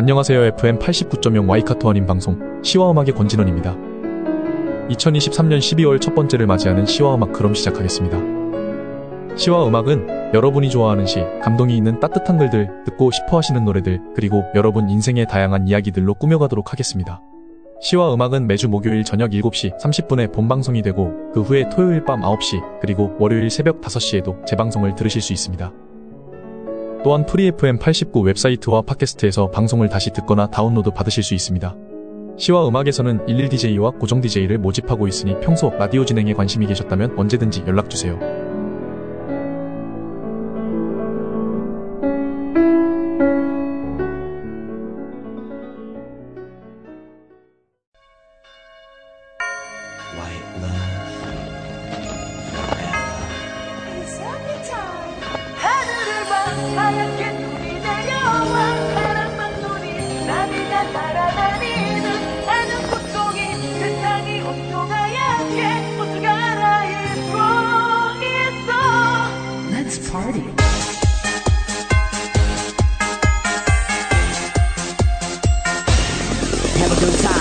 안녕하세요. FM 89.0 와이카토 원인 방송 시와 음악의 권진원입니다. 2023년 12월 첫 번째를 맞이하는 시와 음악 그럼 시작하겠습니다. 시와 음악은 여러분이 좋아하는 시, 감동이 있는 따뜻한 글들, 듣고 싶어 하시는 노래들, 그리고 여러분 인생의 다양한 이야기들로 꾸며가도록 하겠습니다. 시와 음악은 매주 목요일 저녁 7시 30분에 본방송이 되고 그 후에 토요일 밤 9시 그리고 월요일 새벽 5시에도 재방송을 들으실 수 있습니다. 또한 프리FM 89 웹사이트와 팟캐스트에서 방송을 다시 듣거나 다운로드 받으실 수 있습니다. 시와 음악에서는 11DJ와 고정 DJ를 모집하고 있으니 평소 라디오 진행에 관심이 계셨다면 언제든지 연락주세요. Have a good time.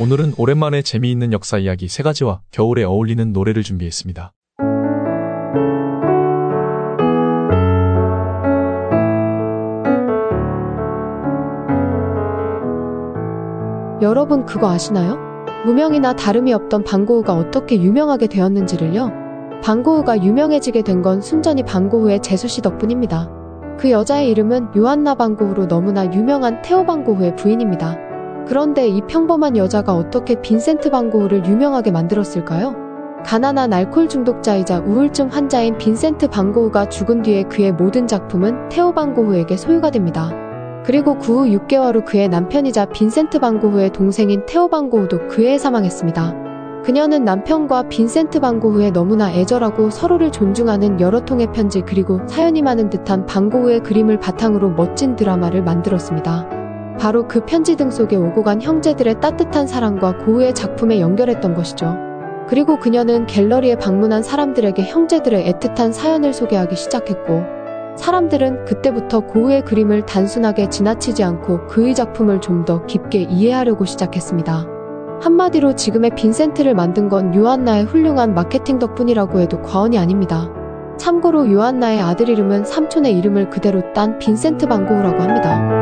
오늘은 오랜만에 재미있는 역사 이야기 세 가지와 겨울에 어울리는 노래를 준비했습니다. 여러분 그거 아시나요? 무명이나 다름이 없던 방고우가 어떻게 유명하게 되었는지를요? 방고우가 유명해지게 된 건 순전히 방고우의 재수 씨 덕분입니다. 그 여자의 이름은 요한나 방고흐로 너무나 유명한 테오 방고흐의 부인입니다. 그런데 이 평범한 여자가 어떻게 빈센트 방고흐를 유명하게 만들었을까요? 가난한 알코올 중독자이자 우울증 환자인 빈센트 방고흐가 죽은 뒤에 그의 모든 작품은 테오 방고흐에게 소유가 됩니다. 그리고 그 후 6개월 후 그의 남편이자 빈센트 방고흐의 동생인 테오 방고흐도 그 해에 사망했습니다. 그녀는 남편과 빈센트 방고흐에 너무나 애절하고 서로를 존중하는 여러 통의 편지 그리고 사연이 많은 듯한 방고흐의 그림을 바탕으로 멋진 드라마를 만들었습니다. 바로 그 편지 등 속에 오고 간 형제들의 따뜻한 사랑과 고흐의 작품에 연결했던 것이죠. 그리고 그녀는 갤러리에 방문한 사람들에게 형제들의 애틋한 사연을 소개하기 시작했고, 사람들은 그때부터 고흐의 그림을 단순하게 지나치지 않고 그의 작품을 좀 더 깊게 이해하려고 시작했습니다. 한마디로 지금의 빈센트를 만든 건 요한나의 훌륭한 마케팅 덕분이라고 해도 과언이 아닙니다. 참고로 요한나의 아들 이름은 삼촌의 이름을 그대로 딴 빈센트 방고흐라고 합니다.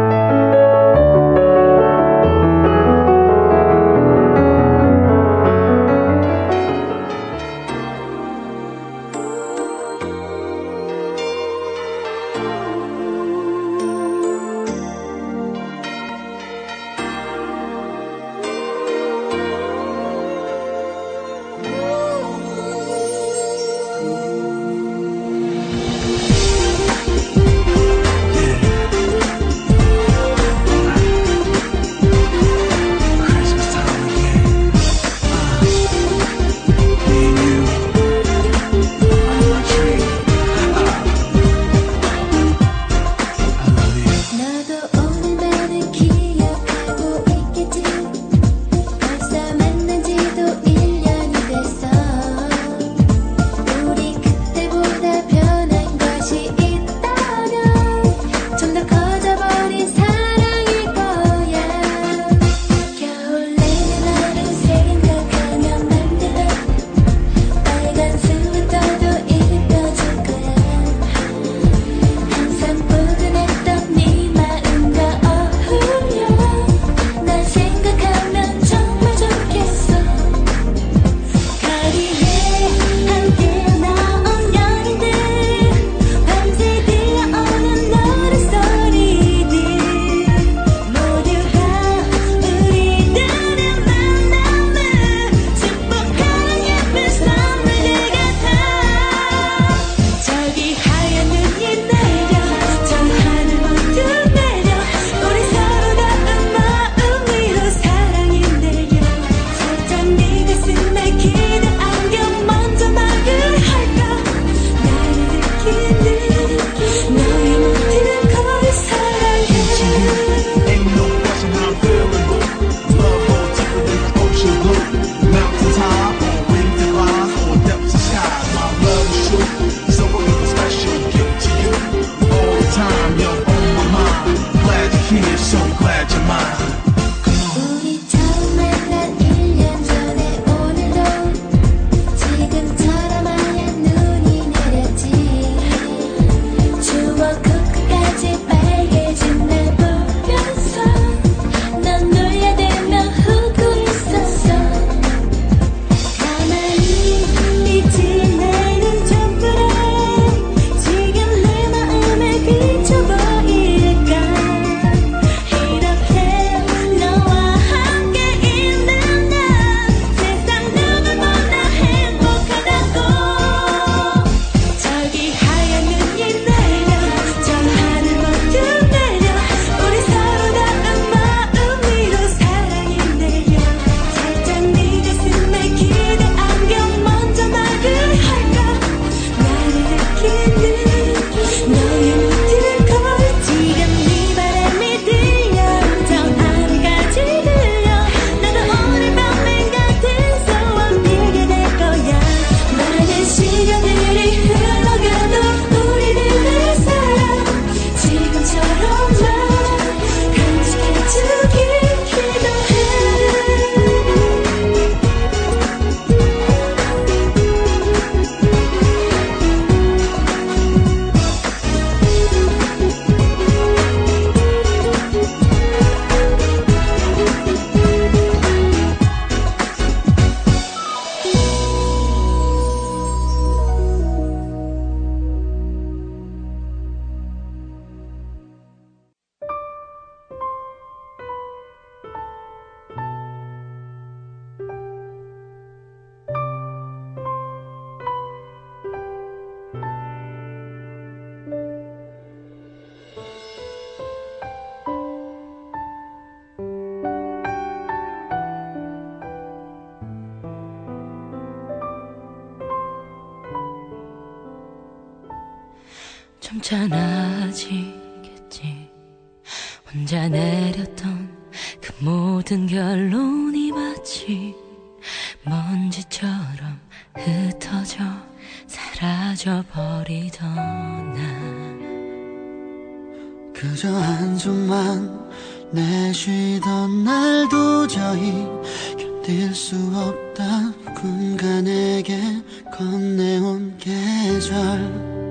버리던 나. 그저 한숨만 내쉬던 날 도저히 견딜 수 없다. 내게 건네온 계절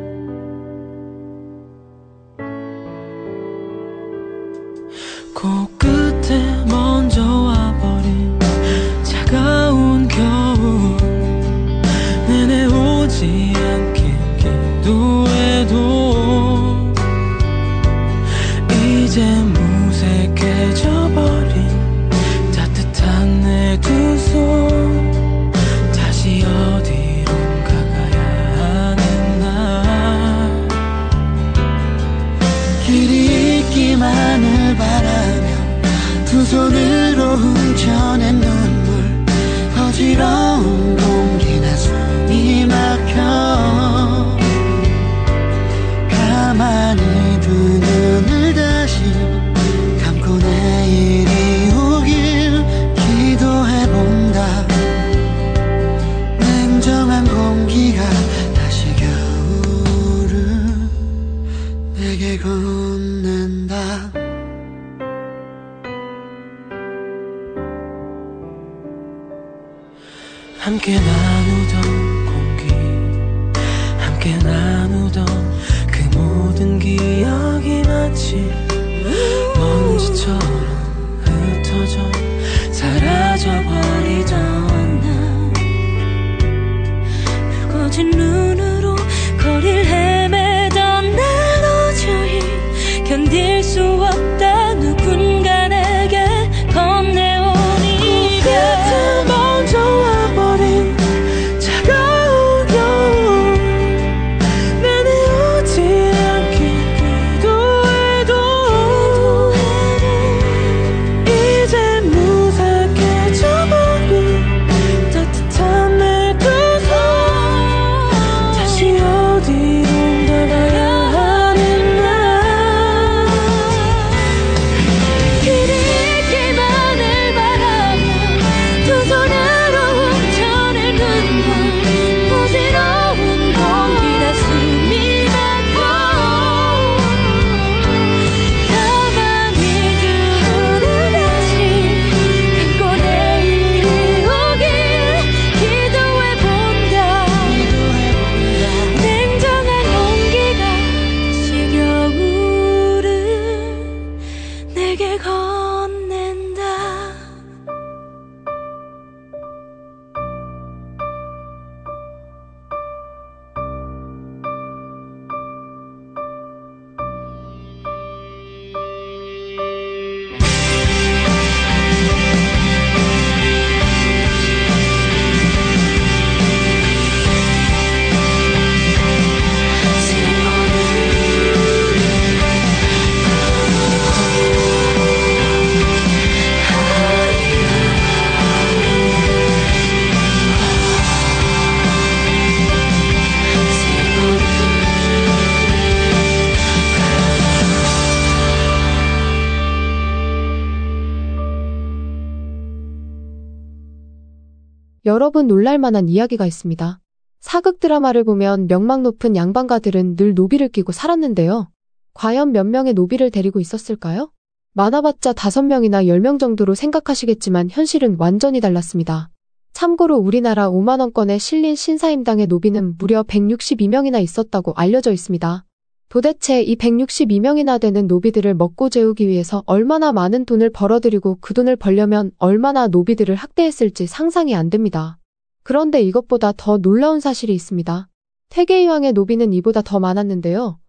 여러분 놀랄만한 이야기가 있습니다. 사극 드라마를 보면 명망 높은 양반가들은 늘 노비를 끼고 살았는데요. 과연 몇 명의 노비를 데리고 있었을까요? 많아봤자 5명이나 10명 정도로 생각하시겠지만 현실은 완전히 달랐습니다. 참고로 우리나라 5만원권에 실린 신사임당의 노비는 무려 162명이나 있었다고 알려져 있습니다. 도대체 이 162명이나 되는 노비들을 먹고 재우기 위해서 얼마나 많은 돈을 벌어들이고 그 돈을 벌려면 얼마나 노비들을 학대했을지 상상이 안 됩니다. 그런데 이것보다 더 놀라운 사실이 있습니다. 퇴계 이황의 노비는 이보다 더 많았는데요.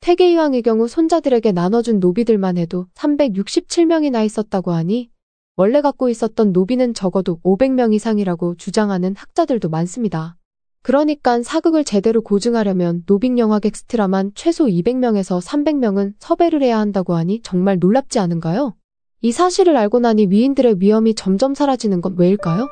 퇴계 이황의 경우 손자들에게 나눠준 노비들만 해도 367명이나 있었다고 하니 원래 갖고 있었던 노비는 적어도 500명 이상이라고 주장하는 학자들도 많습니다. 그러니까 사극을 제대로 고증하려면 노비 역할 엑스트라만 최소 200명에서 300명은 섭외를 해야 한다고 하니 정말 놀랍지 않은가요? 이 사실을 알고 나니 위인들의 위엄이 점점 사라지는 건 왜일까요?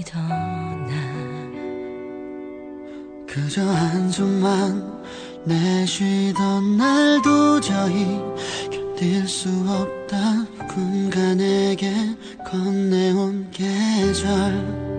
멀리 떠나. 그저 한숨만 내쉬던 날 도저히 견딜 수 없다. 군간에게 건네온 계절.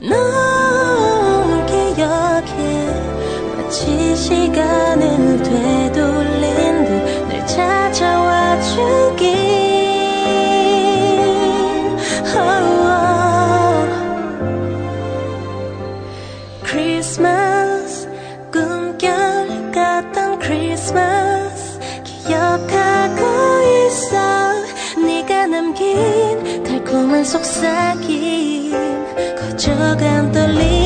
널 기억해. 마치 시간을 되돌린 듯늘 찾아와 주길 크리스마스 oh, oh. 꿈결 같던 크리스마스 기억하고 있어. 네가 남긴 달콤한 속삭임 커져간 떨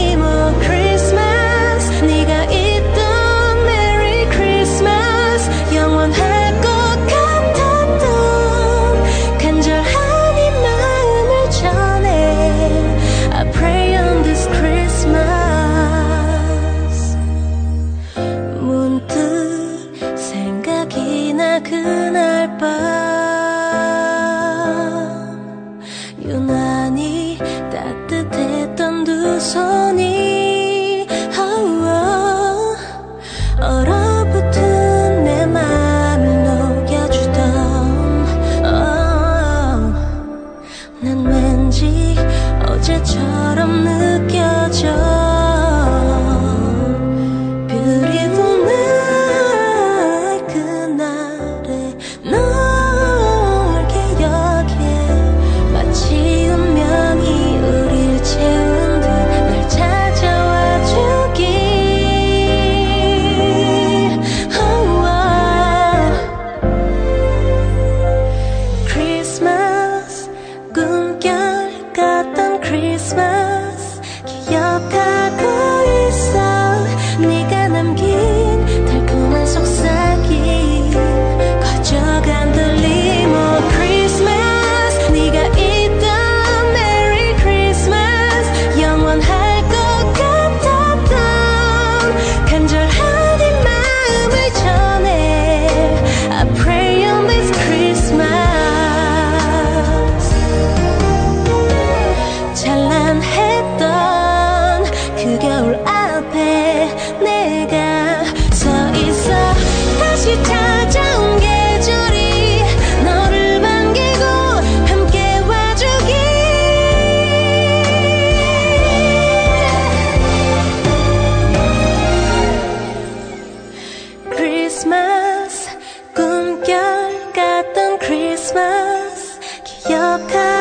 기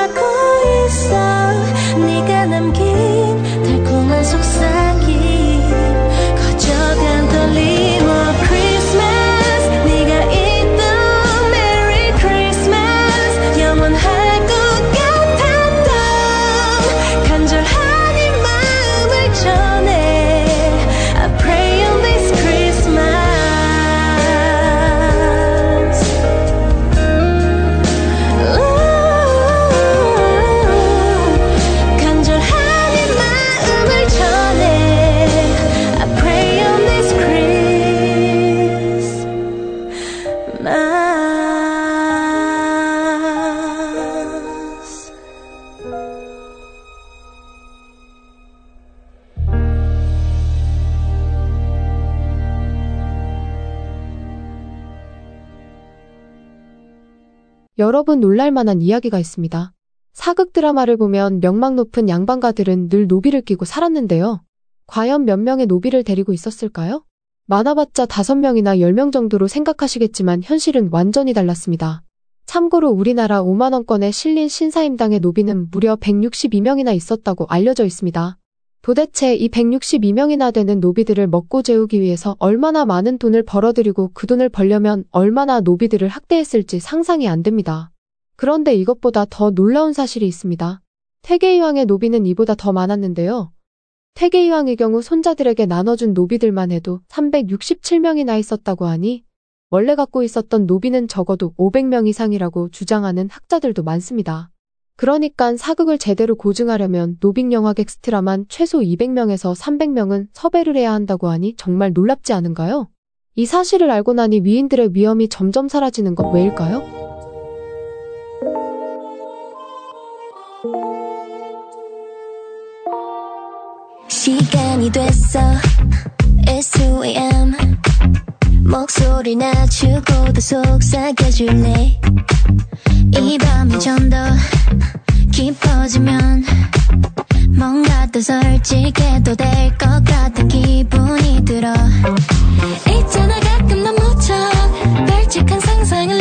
여러분 놀랄만한 이야기가 있습니다. 사극 드라마를 보면 명망 높은 양반가들은 늘 노비를 끼고 살았는데요. 과연 몇 명의 노비를 데리고 있었을까요? 많아봤자 5명이나 10명 정도로 생각하시겠지만 현실은 완전히 달랐습니다. 참고로 우리나라 5만원권에 실린 신사임당의 노비는 무려 162명이나 있었다고 알려져 있습니다. 도대체 이 162명이나 되는 노비들을 먹고 재우기 위해서 얼마나 많은 돈을 벌어들이고 그 돈을 벌려면 얼마나 노비들을 학대했을지 상상이 안 됩니다. 그런데 이것보다 더 놀라운 사실이 있습니다. 태계이 왕의 노비는 이보다 더 많았는데요. 태계이 왕의 경우 손자들에게 나눠준 노비들만 해도 367명이나 있었다고 하니 원래 갖고 있었던 노비는 적어도 500명 이상이라고 주장하는 학자들도 많습니다. 그러니깐 사극을 제대로 고증하려면 노빅 영화 객 스트라만 최소 200명에서 300명은 섭외를 해야 한다고 하니 정말 놀랍지 않은가요? 이 사실을 알고 나니 위인들의 위험이 점점 사라지는 것 왜일까요? 시간이 됐어 2am 목소리 낮추고 더 속삭여줄래 이 밤이 좀 더 깊어지면 뭔가 더 솔직해도 될 것 같은 기분이 들어. 있잖아 가끔 넌 무척 발칙한 상상을